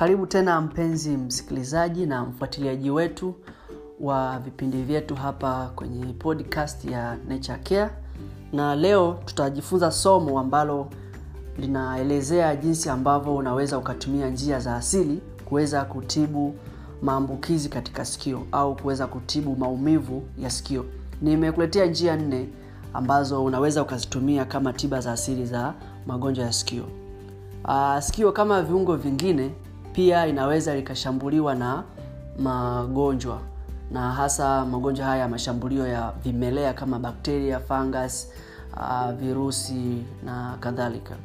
karibu tena mpenzi msikilizaji na mfuatiliaji wetu wa vipindi vyetu hapa kwenye podcast ya nature care. Na leo tutajifunza somo ambalo linaelezea jinsi ambavyo unaweza ukatumia njia za asili kuweza kutibu maambukizi katika sikio au kuweza kutibu maumivu ya sikio. Nimekuletea njia nne ambazo unaweza ukazitumia kama tiba za asili za magonjwa ya sikio. Uh, sikio kama viungo vingine pia inaweza likashambuliwa na magonjwa na hasa magonjwa haya ya mashambulio ya vimelea kama bakteria fungus uh, virusi na kadhalika.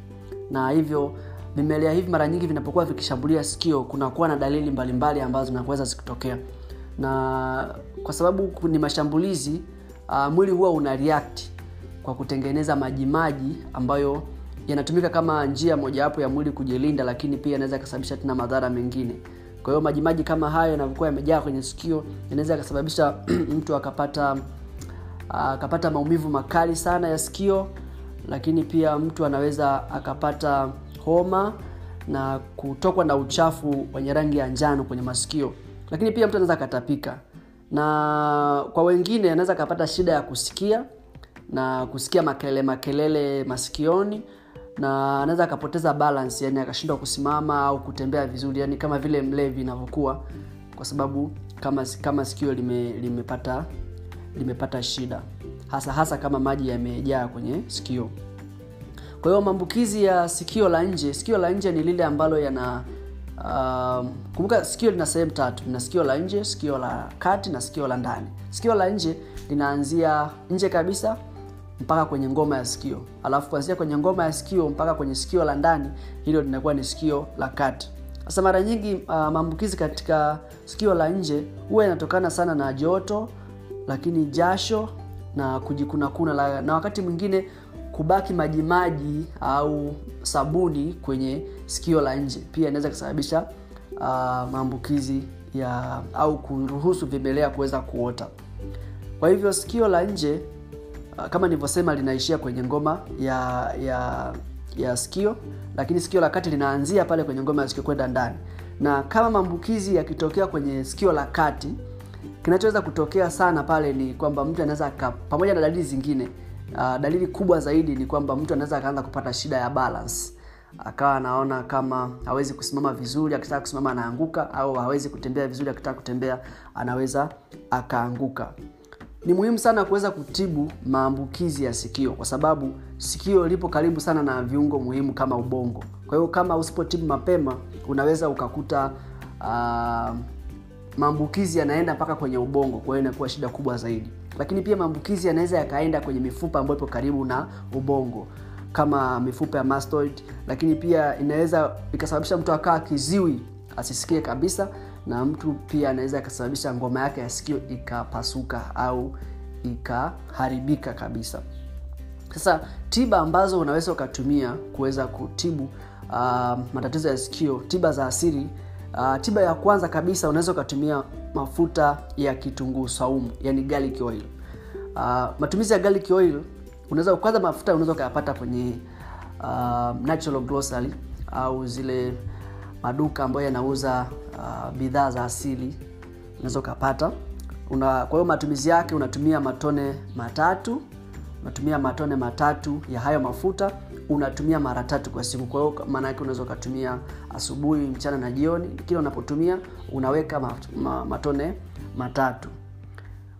Na hivyo vimelea hivi mara nyingi vinapokuwa vikishambulia sikio kunakuwa na dalili mbalimbali mbali ambazo zinaweza zikitokea. Na kwa sababu ni mashambulizi uh, mwili huwa una react kwa kutengeneza majimaji ambayo yanatumika kama njia mojawapo ya mwili kujilinda lakini pia yanaweza yakasababisha tena madhara mengine. Kwa hiyo majimaji kama hayo yanavyokuwa yamejaa kwenye sikio yanaweza yakasababisha mtu akapata akapata maumivu makali sana ya sikio lakini pia mtu anaweza akapata homa na kutokwa na uchafu wenye rangi ya njano kwenye masikio. Lakini pia mtu anaweza akatapika. Na kwa wengine anaweza akapata shida ya kusikia na kusikia makelele makelele masikioni na anaweza akapoteza balance yani akashindwa kusimama au kutembea vizuri yani kama vile mlevi inavyokuwa kwa sababu kama kama sikio lime, limepata limepata shida. Hasa hasa kama maji yamejaa kwenye sikio. Kwa hiyo maambukizi ya sikio la nje sikio la nje ni lile ambalo yana um, kumbuka sikio lina sehemu tatu lina sikio la nje sikio la kati na sikio la ndani. Sikio la nje linaanzia nje kabisa mpaka kwenye ngoma ya sikio. Alafu kuanzia kwenye ngoma ya sikio mpaka kwenye sikio la ndani hilo linakuwa ni sikio la kati. Sasa mara nyingi uh, maambukizi katika sikio la nje huwa yanatokana sana na joto lakini jasho na kujikunakuna na wakati mwingine kubaki majimaji au sabuni kwenye sikio la nje. Pia inaweza kusababisha uh, maambukizi ya au kuruhusu vimelea kuweza kuota. Kwa hivyo sikio la nje kama nilivyosema linaishia kwenye ngoma ya ya ya sikio lakini sikio la kati linaanzia pale kwenye ngoma ya sikio kwenda ndani. Na kama maambukizi yakitokea kwenye sikio la kati kinachoweza kutokea sana pale ni kwamba mtu anaweza pamoja na dalili zingine uh, dalili kubwa zaidi ni kwamba mtu anaweza akaanza kupata shida ya balance. Akawa anaona kama hawezi kusimama vizuri akitaka kusimama anaanguka au hawezi kutembea vizuri akitaka kutembea anaweza akaanguka ni muhimu sana kuweza kutibu maambukizi ya sikio kwa sababu sikio lipo karibu sana na viungo muhimu kama ubongo. Kwa hiyo kama usipotibu mapema unaweza ukakuta uh, maambukizi yanaenda mpaka kwenye ubongo kwa hiyo inakuwa shida kubwa zaidi. Lakini pia maambukizi yanaweza yakaenda kwenye mifupa ambayo ipo karibu na ubongo kama mifupa ya mastoid. Lakini pia inaweza ikasababisha mtu akaa kiziwi asisikie kabisa na mtu pia anaweza akasababisha ngoma yake ya sikio ikapasuka au ikaharibika kabisa. Sasa tiba ambazo unaweza ukatumia kuweza kutibu uh, matatizo ya sikio tiba za asili uh, tiba ya kwanza kabisa unaweza ukatumia mafuta ya kitunguu saumu yani garlic oil. Uh, matumizi ya garlic oil unaweza kwanza mafuta unaweza ukayapata kwenye uh, natural grocery au zile maduka ambayo yanauza uh, bidhaa za asili unaweza ukapata. Una, kwa hiyo matumizi yake unatumia matone matatu unatumia matone matatu ya hayo mafuta unatumia mara tatu kwa siku. Kwa hiyo maana yake unaweza ukatumia asubuhi mchana na jioni. Kila unapotumia unaweka mat, ma, matone matatu.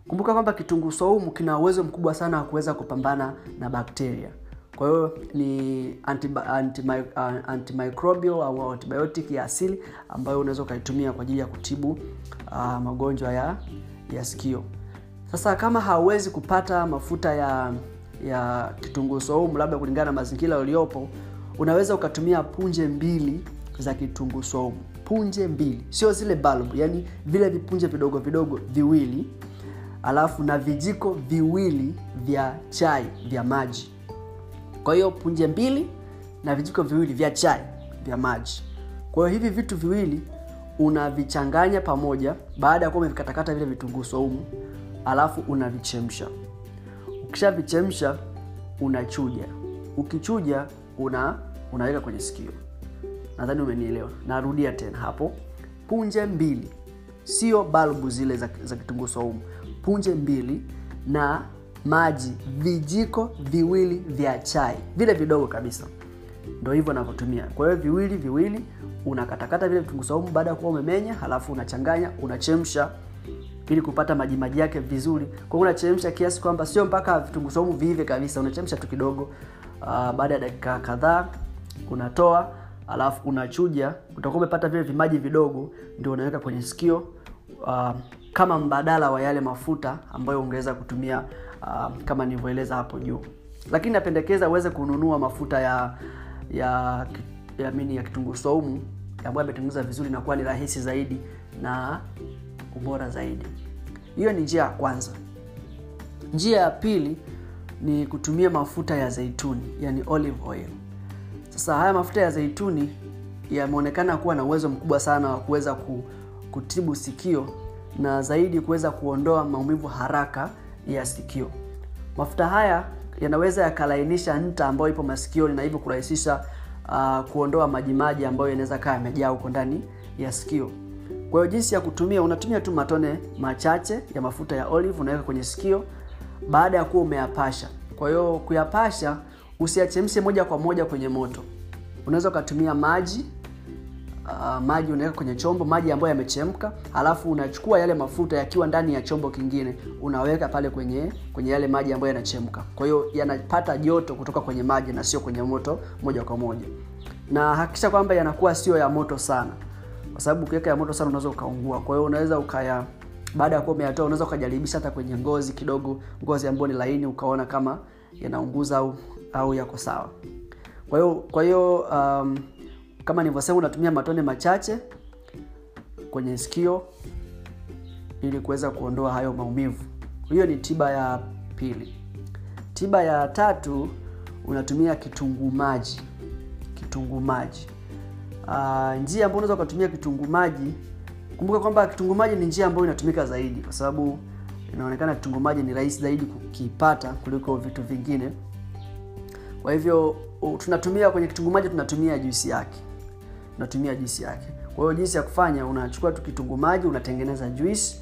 Kumbuka kwamba kitunguu saumu kina uwezo mkubwa sana wa kuweza kupambana na bakteria kwa hiyo ni antimicrobial anti, au antibiotic ya asili ambayo unaweza ukaitumia kwa ajili ya kutibu uh, magonjwa ya ya sikio. Sasa kama hauwezi kupata mafuta ya ya kitunguu saumu labda kulingana na mazingira uliopo unaweza ukatumia punje mbili za kitunguu saumu. Punje mbili. Sio zile bulb yani vile vipunje vidogo vidogo viwili alafu na vijiko viwili vya chai vya maji kwa hiyo punje mbili na vijiko viwili vya chai vya maji. Kwa hiyo hivi vitu viwili unavichanganya pamoja baada ya kuwa umevikatakata vile vitunguu saumu alafu unavichemsha. Ukishavichemsha unachuja. Ukichuja una unaweka kwenye sikio. Nadhani umenielewa. Narudia tena hapo. Punje mbili. Sio balbu zile za, za kitunguu saumu punje mbili na maji vijiko viwili vya chai vile vidogo kabisa. Ndo hivyo navyotumia kwa hiyo viwili viwili unakatakata vile vitunguu saumu baada ya kuwa umemenya halafu unachanganya unachemsha ili kupata maji maji yake vizuri. Kwa unachemsha kiasi kwamba sio mpaka vitunguu viive kabisa unachemsha tu kidogo. Uh, baada ya dakika kadhaa unatoa alafu unachuja. Utakuwa umepata vile vimaji vidogo ndio unaweka kwenye sikio. Uh, kama mbadala wa yale mafuta ambayo ungeweza kutumia uh, kama nilivyoeleza hapo juu. Lakini napendekeza uweze kununua mafuta ya ya ya, mini ya kitunguu ambayo ametengeneza vizuri na kuwa ni rahisi zaidi na ubora zaidi. Hiyo ni njia ya kwanza. Njia ya pili ni kutumia mafuta ya zeituni yani olive oil. Sasa haya mafuta ya zeituni yameonekana kuwa na uwezo mkubwa sana wa kuweza kutibu sikio na zaidi kuweza kuondoa maumivu haraka ya sikio. Mafuta haya yanaweza yakalainisha nta ambayo ipo masikioni na hivyo kurahisisha uh, kuondoa majimaji ambayo yanaweza kaa yamejaa huko ndani ya sikio. Kwa hiyo jinsi ya kutumia unatumia tu matone machache ya mafuta ya olive unaweka kwenye sikio baada ya kuwa umeyapasha. Kwa hiyo kuyapasha usiyachemshe moja kwa moja kwenye moto. Unaweza ukatumia maji uh, maji unaweka kwenye chombo maji ambayo yamechemka alafu unachukua yale mafuta yakiwa ndani ya chombo kingine unaweka pale kwenye kwenye yale maji ambayo yanachemka. Kwa hiyo yanapata joto kutoka kwenye maji na sio kwenye moto moja kwa moja. Na hakikisha kwamba yanakuwa sio ya moto sana. Kwa sababu ukiweka ya moto sana unaweza ukaungua. Kwa hiyo unaweza ukaya baada ya kuwa umeyatoa unaweza ukajaribisha hata kwenye ngozi kidogo ngozi ambayo ni laini ukaona kama yanaunguza au, au yako sawa. Kwa hiyo kwa hiyo um, kama nilivyosema unatumia matone machache kwenye sikio ili kuweza kuondoa hayo maumivu. Hiyo ni tiba ya pili. Tiba ya tatu unatumia kitunguu maji. Kitunguu maji. Uh, njia ambayo unaweza ukatumia kitunguu maji kumbuka kwamba kitunguu maji ni njia ambayo inatumika zaidi kwa sababu inaonekana kitunguu maji ni rahisi zaidi kukipata kuliko vitu vingine. Kwa hivyo tunatumia kwenye kitunguu maji tunatumia juisi yake tunatumia juisi yake. Kwa hiyo jinsi ya kufanya unachukua tu kitunguu maji unatengeneza juisi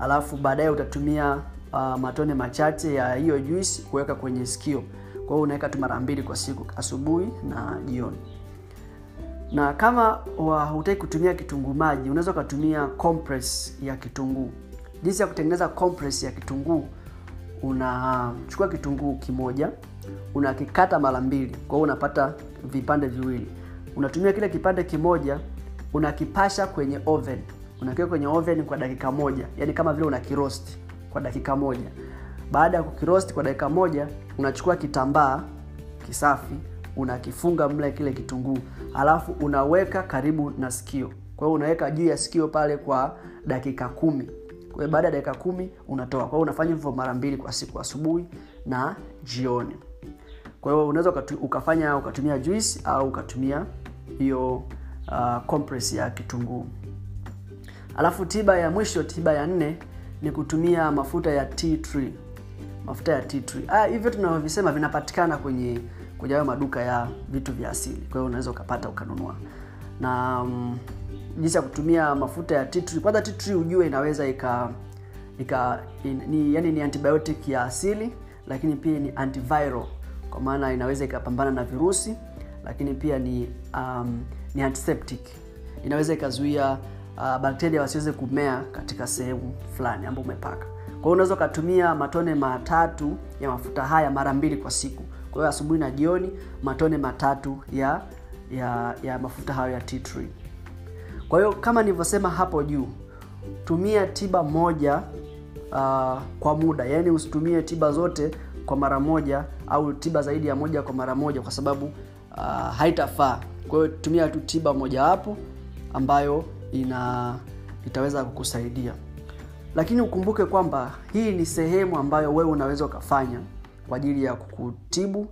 alafu baadaye utatumia uh, matone machache ya hiyo juisi kuweka kwenye sikio. Kwa hiyo unaweka tu mara mbili kwa siku asubuhi na jioni. Na kama hutaki kutumia kitunguu maji unaweza ukatumia compress ya kitunguu. Jinsi ya kutengeneza compress ya kitunguu unachukua kitunguu kimoja unakikata mara mbili. Kwa hiyo unapata vipande viwili unatumia kile kipande kimoja unakipasha kwenye oven. Unakiweka kwenye oven kwa dakika moja. Yani kama vile unakirosti kwa dakika moja. Baada ya kukirosti kwa dakika moja unachukua kitambaa kisafi unakifunga mle kile kitunguu. Alafu unaweka karibu na sikio. Kwa hiyo unaweka juu ya sikio pale kwa dakika kumi. Kwa baada ya dakika kumi unatoa. Kwa hiyo unafanya hivyo mara mbili kwa siku asubuhi na jioni. Kwa hiyo unaweza ukafanya ukatumia juice au ukatumia hiyo uh, ya kitunguu. Alafu tiba ya mwisho tiba ya nne ni kutumia mafuta ya tree. Mafuta ya tea tree. Ah, tunavyovisema vinapatikana kwenye kwenye hayo maduka ya vitu vya asili. Kwa hiyo unaweza ukapata ukanunua. Na um, jinsi ya kutumia mafuta ya tree. Kwanza tea tree ujue inaweza ika ika in, ni, yani ni antibiotic ya asili lakini pia ni antiviral. Kwa maana inaweza ikapambana na virusi lakini pia ni um, ni antiseptic. Inaweza ikazuia uh, bakteria wasiweze kumea katika sehemu fulani ambayo umepaka. Kwa hiyo unaweza ukatumia matone matatu ya mafuta haya mara mbili kwa siku. Kwa hiyo asubuhi na jioni matone matatu ya ya, ya mafuta hayo ya tea tree. Kwa hiyo kama nilivyosema hapo juu tumia tiba moja uh, kwa muda. Yaani usitumie tiba zote kwa mara moja au tiba zaidi ya moja kwa mara moja kwa sababu uh, haitafaa. Kwa hiyo tumia tu tiba mojawapo ambayo ina itaweza kukusaidia. Lakini ukumbuke kwamba hii ni sehemu ambayo wewe unaweza ukafanya kwa ajili ya kukutibu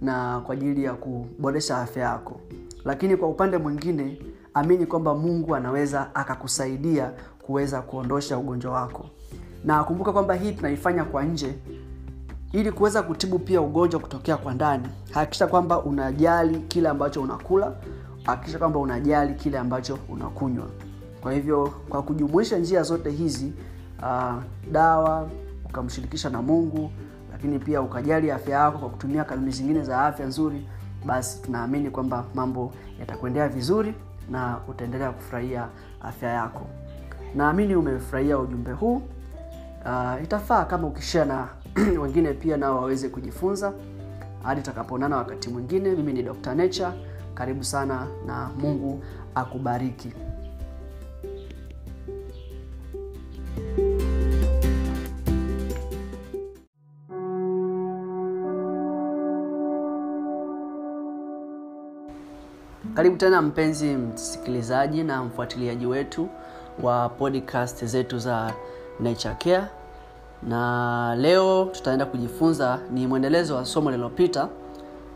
na kwa ajili ya kuboresha afya yako. Lakini kwa upande mwingine amini kwamba mungu anaweza akakusaidia kuweza kuondosha ugonjwa wako. Na kumbuka kwamba hii tunaifanya kwa nje ili kuweza kutibu pia ugonjwa kutokea kwa ndani hakikisha kwamba unajali kile ambacho unakula hakikisha kwamba unajali kile ambacho unakunywa. Kwa hivyo kwa kujumuisha njia zote hizi uh, dawa ukamshirikisha na mungu lakini pia ukajali afya yako kwa kutumia kanuni zingine za afya nzuri basi tunaamini kwamba mambo yatakuendea vizuri na utaendelea kufurahia afya yako. Naamini umefurahia ujumbe huu. Uh, itafaa kama ukishia na wengine pia nao waweze kujifunza. Hadi tutakapoonana wakati mwingine mimi ni dr nature. Karibu sana na mungu akubariki. Karibu tena mpenzi msikilizaji na mfuatiliaji wetu wa podcast zetu za nature care na leo tutaenda kujifunza ni mwendelezo wa somo lililopita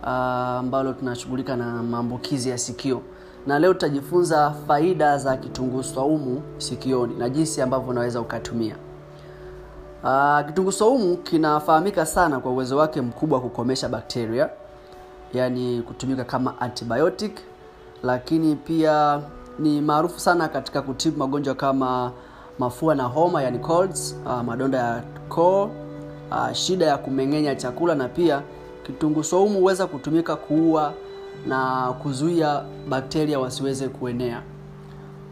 ambalo uh, tunashughulika na maambukizi ya sikio. Na leo tutajifunza faida za kitunguu swaumu sikioni na jinsi ambavyo unaweza ukatumia. Uh, kitunguu kinafahamika sana kwa uwezo wake mkubwa wa kukomesha bakteria yaani kutumika kama antibiotic lakini pia ni maarufu sana katika kutibu magonjwa kama mafua na homa yani colds, uh, madonda ya koo uh, shida ya kumeng'enya chakula na pia kitunguu saumu huweza kutumika kuua na kuzuia bakteria wasiweze kuenea.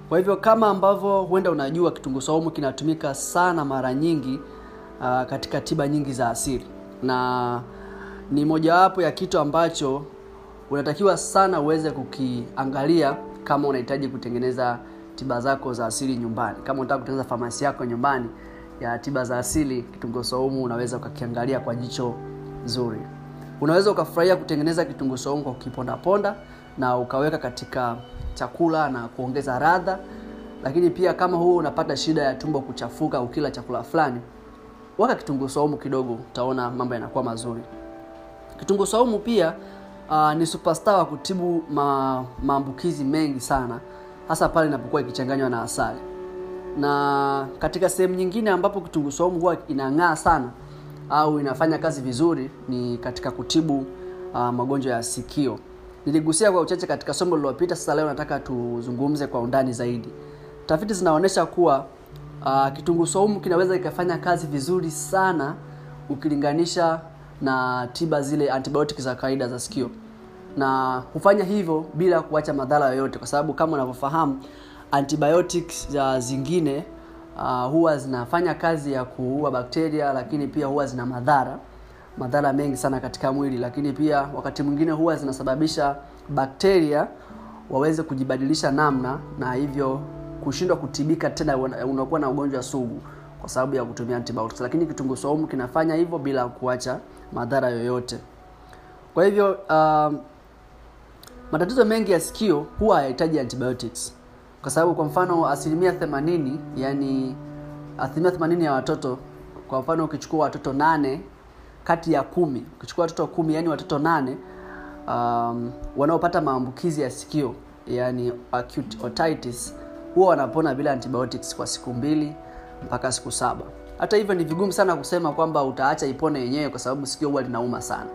Kwa hivyo kama ambavyo huenda unajua kitunguu saumu kinatumika sana mara nyingi uh, katika tiba nyingi za asili. Na ni mojawapo ya kitu ambacho unatakiwa sana uweze kukiangalia kama unahitaji kutengeneza tiba zako za asili nyumbani. Kama unataka kutengeneza famasi yako nyumbani ya tiba za asili kitunguu unaweza ukakiangalia kwa jicho zuri. Unaweza ukafurahia kutengeneza kitunguu kwa kukipondaponda na ukaweka katika chakula na kuongeza radha lakini pia kama huo unapata shida ya tumbo kuchafuka ukila chakula fulani weka kitunguu kidogo utaona mambo yanakuwa mazuri. Kitunguu pia uh, ni superstar wa kutibu ma, maambukizi mengi sana hasa pale inapokuwa ikichanganywa na asali. Na katika sehemu nyingine ambapo kitunguu saumu huwa inang'aa sana au inafanya kazi vizuri ni katika kutibu uh, magonjwa ya sikio. Niligusia kwa uchache katika somo lililopita sasa leo nataka tuzungumze kwa undani zaidi. Tafiti zinaonyesha kuwa uh, kitunguu saumu kinaweza ikafanya kazi vizuri sana ukilinganisha na tiba zile antibiotic za kawaida za sikio na hufanya hivyo bila kuacha madhara yoyote kwa sababu kama unavyofahamu antibiotics za zingine uh, huwa zinafanya kazi ya kuua bakteria lakini pia huwa zina madhara madhara mengi sana katika mwili. Lakini pia wakati mwingine huwa zinasababisha bakteria waweze kujibadilisha namna na hivyo kushindwa kutibika tena unakuwa na ugonjwa sugu kwa sababu ya kutumia antibiotics. Lakini kitunguu saumu kinafanya hivyo bila kuacha madhara yoyote. Kwa hivyo uh, matatizo mengi ya sikio huwa hayahitaji antibiotics. Kwa sababu kwa mfano asilimia 80 yani asilimia 80 ya watoto kwa mfano ukichukua watoto nane kati ya kumi ukichukua watoto kumi yani watoto nane um, wanaopata maambukizi ya sikio yani acute otitis huwa wanapona bila antibiotics kwa siku mbili mpaka siku saba. Hata hivyo ni vigumu sana kusema kwamba utaacha ipone yenyewe kwa sababu sikio huwa linauma sana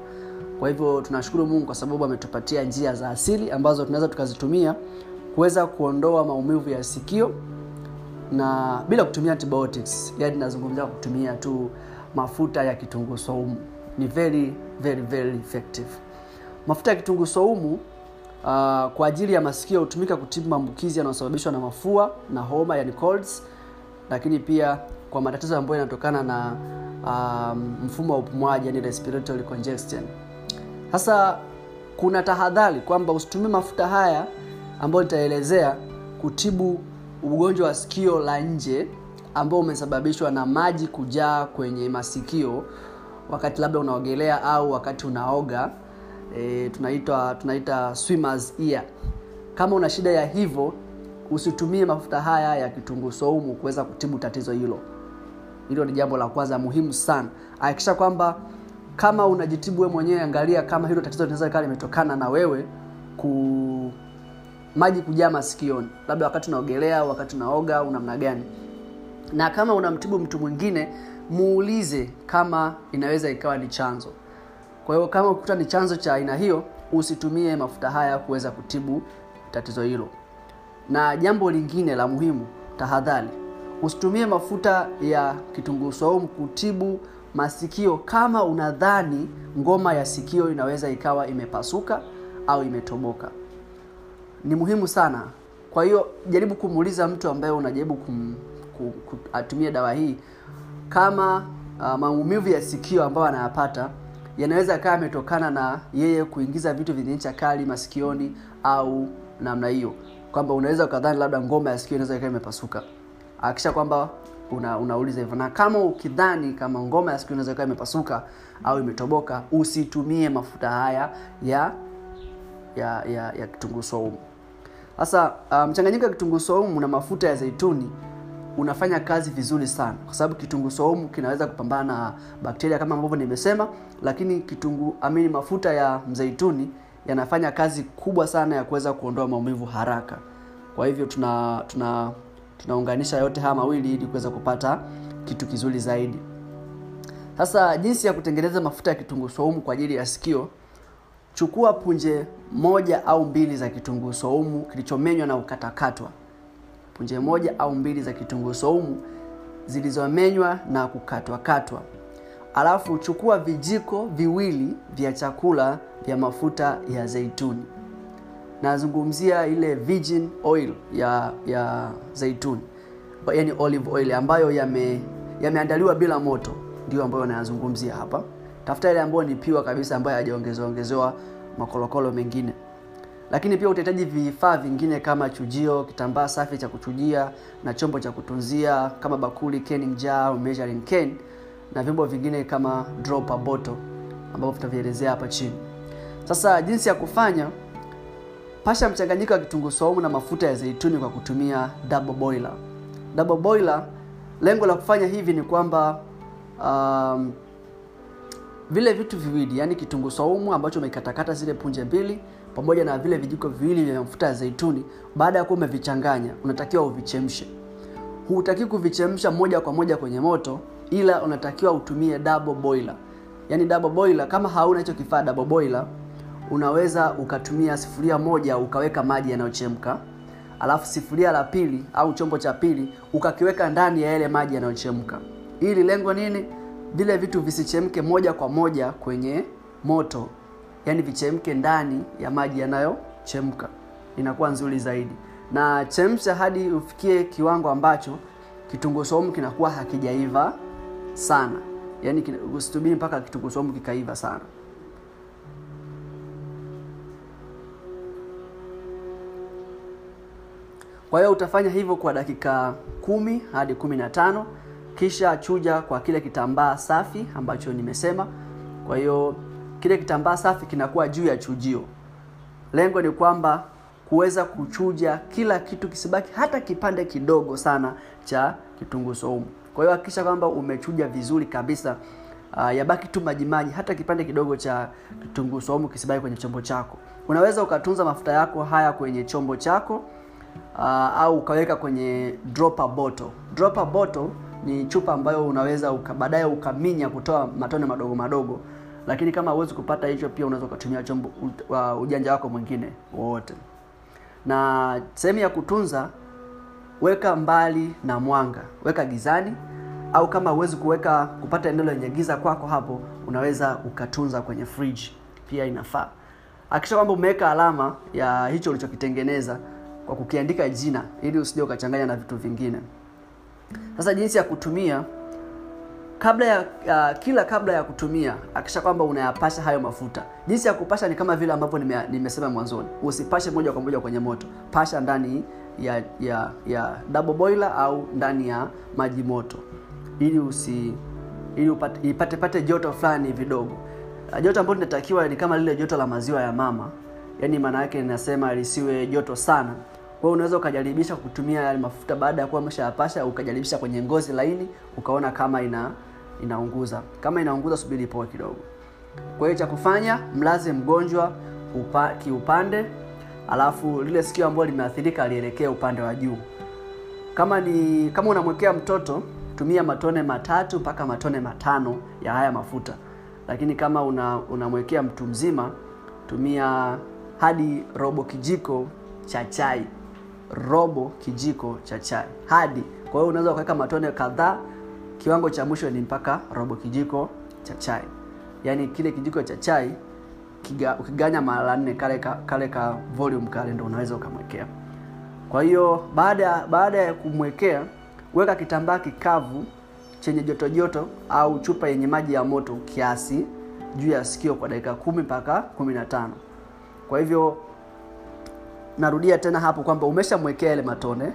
kwa hivyo tunashukuru mungu kwa sababu ametupatia njia za asili ambazo tunaweza tukazitumia kuweza kuondoa maumivu ya sikio na bila kutumia antibiotics. Yani nazungumzia kutumia tu mafuta ya kitunguu saumu ni very very very effective. Mafuta ya kitunguu saumu uh, kwa ajili ya masikio hutumika kutibu maambukizi yanayosababishwa na mafua na homa yani colds lakini pia kwa matatizo ambayo yanatokana na um, mfumo wa upumuaji yani respiratory congestion sasa kuna tahadhari kwamba usitumie mafuta haya ambayo nitaelezea kutibu ugonjwa wa sikio la nje ambao umesababishwa na maji kujaa kwenye masikio wakati labda unaogelea au wakati unaoga e, tunaita tunaita swimmers ear. Kama una shida ya hivyo usitumie mafuta haya ya kitunguu saumu kuweza kutibu tatizo hilo. Hilo ni jambo la kwanza muhimu sana. Hakikisha kwamba kama unajitibu wewe mwenyewe angalia kama hilo tatizo linaweza likawa limetokana na wewe ku maji kujaa masikioni. Labda wakati unaogelea wakati unaoga au namna gani. Na kama unamtibu mtu mwingine muulize kama inaweza ikawa ni chanzo. Kwa hiyo kama ukuta ni chanzo cha aina hiyo usitumie mafuta haya kuweza kutibu tatizo hilo. Na jambo lingine la muhimu tahadhari. Usitumie mafuta ya kitunguu saumu kutibu masikio kama unadhani ngoma ya sikio inaweza ikawa imepasuka au imetoboka. Ni muhimu sana. Kwa hiyo jaribu kumuuliza mtu ambaye unajaribu kum, dawa hii kama uh, maumivu ya sikio ambayo anayapata yanaweza kaa yametokana na yeye kuingiza vitu vyenye ncha kali masikioni au namna hiyo. Kwamba unaweza ukadhani labda ngoma ya sikio inaweza ikawa imepasuka. Akisha kwamba una, unauliza hivyo. Na kama ukidhani kama ngoma ya siku inaweza ikawa imepasuka au imetoboka usitumie mafuta haya ya ya ya, ya kitunguu sasa uh, mchanganyiko ya kitunguu saumu na mafuta ya zeituni unafanya kazi vizuri sana. Kwa sababu kitunguu saumu kinaweza kupambana na bakteria kama ambavyo nimesema lakini kitunguu amini mafuta ya mzeituni yanafanya kazi kubwa sana ya kuweza kuondoa maumivu haraka. Kwa hivyo tuna tuna tunaunganisha yote haya mawili ili kuweza kupata kitu kizuri zaidi. Sasa jinsi ya kutengeneza mafuta ya kitunguu saumu kwa ajili ya sikio chukua punje moja au mbili za kitunguu saumu kilichomenywa na ukatakatwa punje moja au mbili za kitunguu saumu zilizomenywa na kukatwakatwa. Alafu chukua vijiko viwili vya chakula vya mafuta ya zeituni nazungumzia ile virgin oil ya ya zaituni. Yani olive oil ambayo yame yameandaliwa bila moto. Ndio ambayo nayazungumzia hapa. Tafuta ile ambayo ni piwa kabisa ambayo hajaongezeongezewa makolokolo mengine. Lakini pia utahitaji vifaa vingine kama chujio kitambaa safi cha kuchujia na chombo cha kutunzia kama bakuli canning jar measuring can na vyombo vingine kama dropper bottle ambavyo tutavielezea hapa chini. Sasa jinsi ya kufanya pasha mchanganyiko wa kitunguu saumu na mafuta ya zeituni kwa kutumia double boiler. Double boiler lengo la kufanya hivi ni kwamba um, vile vitu viwili yani kitunguu saumu ambacho umekatakata zile punje mbili pamoja na vile vijiko viwili vya mafuta ya zeituni baada ya kuwa umevichanganya unatakiwa uvichemshe. Hutaki kuvichemsha moja kwa moja kwenye moto ila unatakiwa utumie double boiler. Yani double boiler kama hauna hicho kifaa double boiler unaweza ukatumia sifuria moja ukaweka maji yanayochemka alafu sifuria la pili au chombo cha pili ukakiweka ndani ya yale maji yanayochemka. Ili lengo nini? Vile vitu visichemke moja kwa moja kwenye moto yaani vichemke ndani ya maji yanayochemka. Inakuwa nzuri zaidi. Na chemsha hadi ufikie kiwango ambacho kitunguu kinakuwa hakijaiva sana. Yaani usitubiri mpaka kitunguu kikaiva sana kwa hiyo utafanya hivyo kwa dakika kumi hadi kumi na tano kisha chuja kwa kile kitambaa safi ambacho nimesema. Kwa hiyo kile kitambaa safi kinakuwa juu ya chujio. Lengo ni kwamba kuweza kuchuja kila kitu kisibaki hata kipande kidogo sana cha kitunguu saumu. Kwa hiyo hakikisha kwamba umechuja vizuri kabisa. Uh, yabaki tu majimaji hata kipande kidogo cha kitunguu saumu kisibaki kwenye chombo chako. Unaweza ukatunza mafuta yako haya kwenye chombo chako uh, au ukaweka kwenye dropper bottle. Dropper bottle ni chupa ambayo unaweza uka, baadaye ukaminya kutoa matone madogo madogo, lakini kama huwezi kupata hicho, pia unaweza ukatumia chombo uh, ujanja wako mwingine wowote. Na sehemu ya kutunza, weka mbali na mwanga, weka gizani, au kama huwezi kuweka kupata eneo lenye giza kwako, hapo unaweza ukatunza kwenye fridge, pia inafaa. Hakikisha kwamba umeweka alama ya hicho ulichokitengeneza kwa kukiandika jina ili usije ukachanganya na vitu vingine. Sasa jinsi ya kutumia kabla ya uh, kila kabla ya kutumia akisha kwamba unayapasha hayo mafuta. Jinsi ya kupasha ni kama vile ambavyo nime, nimesema mwanzoni, usipashe moja kwa moja kwenye moto, pasha ndani ya ya ya double boiler au ndani ya maji moto, ili usi ili ipate pate joto fulani vidogo. Joto ambalo linatakiwa ni kama lile joto la maziwa ya mama, yaani maana yake ninasema lisiwe joto sana kwa hiyo unaweza ukajaribisha kutumia yale mafuta baada ya kuwa umeshayapasha, ukajaribisha kwenye ngozi laini, ukaona kama ina inaunguza. Kama inaunguza, subiri poa kidogo. Kwa hiyo cha kufanya, mlaze mgonjwa upa, kiupande, alafu lile sikio ambalo limeathirika lielekee upande wa juu. Kama ni kama unamwekea mtoto, tumia matone matatu mpaka matone matano ya haya mafuta, lakini kama una unamwekea mtu mzima, tumia hadi robo kijiko cha chai robo kijiko cha chai. Hadi kwa hiyo unaweza ukaweka matone kadhaa kiwango cha mwisho ni mpaka robo kijiko cha chai. Yaani kile kijiko cha chai kiga, ukiganya mara nne kale ka, kale ka volume kale ndo unaweza ukamwekea. Kwa hiyo baada baada ya kumwekea weka kitambaa kikavu chenye joto joto au chupa yenye maji ya moto kiasi juu ya sikio kwa dakika kumi mpaka kumi na tano. Kwa hivyo narudia tena hapo kwamba umeshamwekea yale matone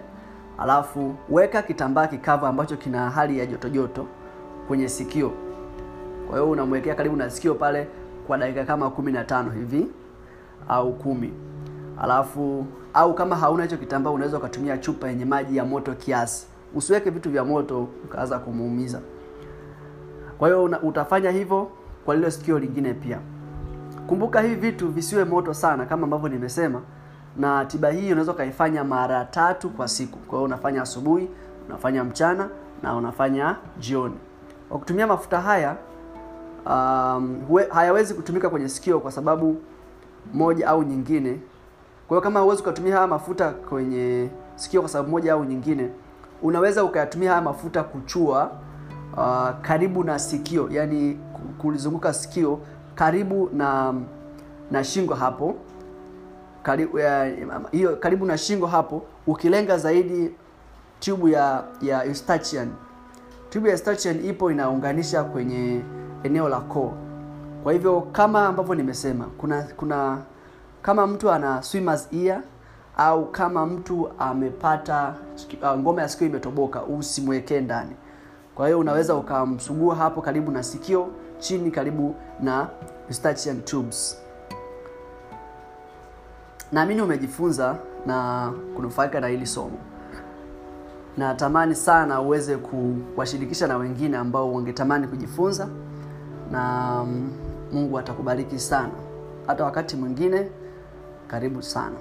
alafu weka kitambaa kikavu ambacho kina hali ya joto joto kwenye sikio. Kwa hiyo unamwekea karibu na sikio pale kwa dakika kama kumi na tano hivi au kumi. Alafu au kama hauna hicho kitambaa unaweza ukatumia chupa yenye maji ya moto kiasi. Usiweke vitu vya moto ukaanza kumuumiza. Kwa hiyo utafanya hivyo kwa lile sikio lingine pia. Kumbuka hivi vitu visiwe moto sana kama ambavyo nimesema na tiba hii unaweza ukaifanya mara tatu kwa siku. Kwa hiyo unafanya asubuhi unafanya mchana na unafanya jioni. Kwa kutumia mafuta haya um, hayawezi kutumika kwenye sikio kwa sababu moja au nyingine. Kwa hiyo kama huwezi ukatumia haya mafuta kwenye sikio kwa sababu moja au nyingine unaweza ukayatumia haya mafuta kuchua uh, karibu na sikio yani kulizunguka sikio karibu na na shingo hapo karibu, ya, hiyo karibu na shingo hapo ukilenga zaidi tubu ya ya eustachian. Tubu ya eustachian ipo inaunganisha kwenye eneo la koo. Kwa hivyo kama ambavyo nimesema kuna kuna kama mtu ana swimmers ear au kama mtu amepata uh, ngoma ya sikio imetoboka usimwekee ndani. Kwa hiyo unaweza ukamsugua hapo karibu na sikio chini karibu na eustachian tubes naamini umejifunza na kunufaika na hili somo. Natamani sana uweze kuwashirikisha na wengine ambao wangetamani kujifunza na mm, mungu atakubariki sana. Hata wakati mwingine karibu sana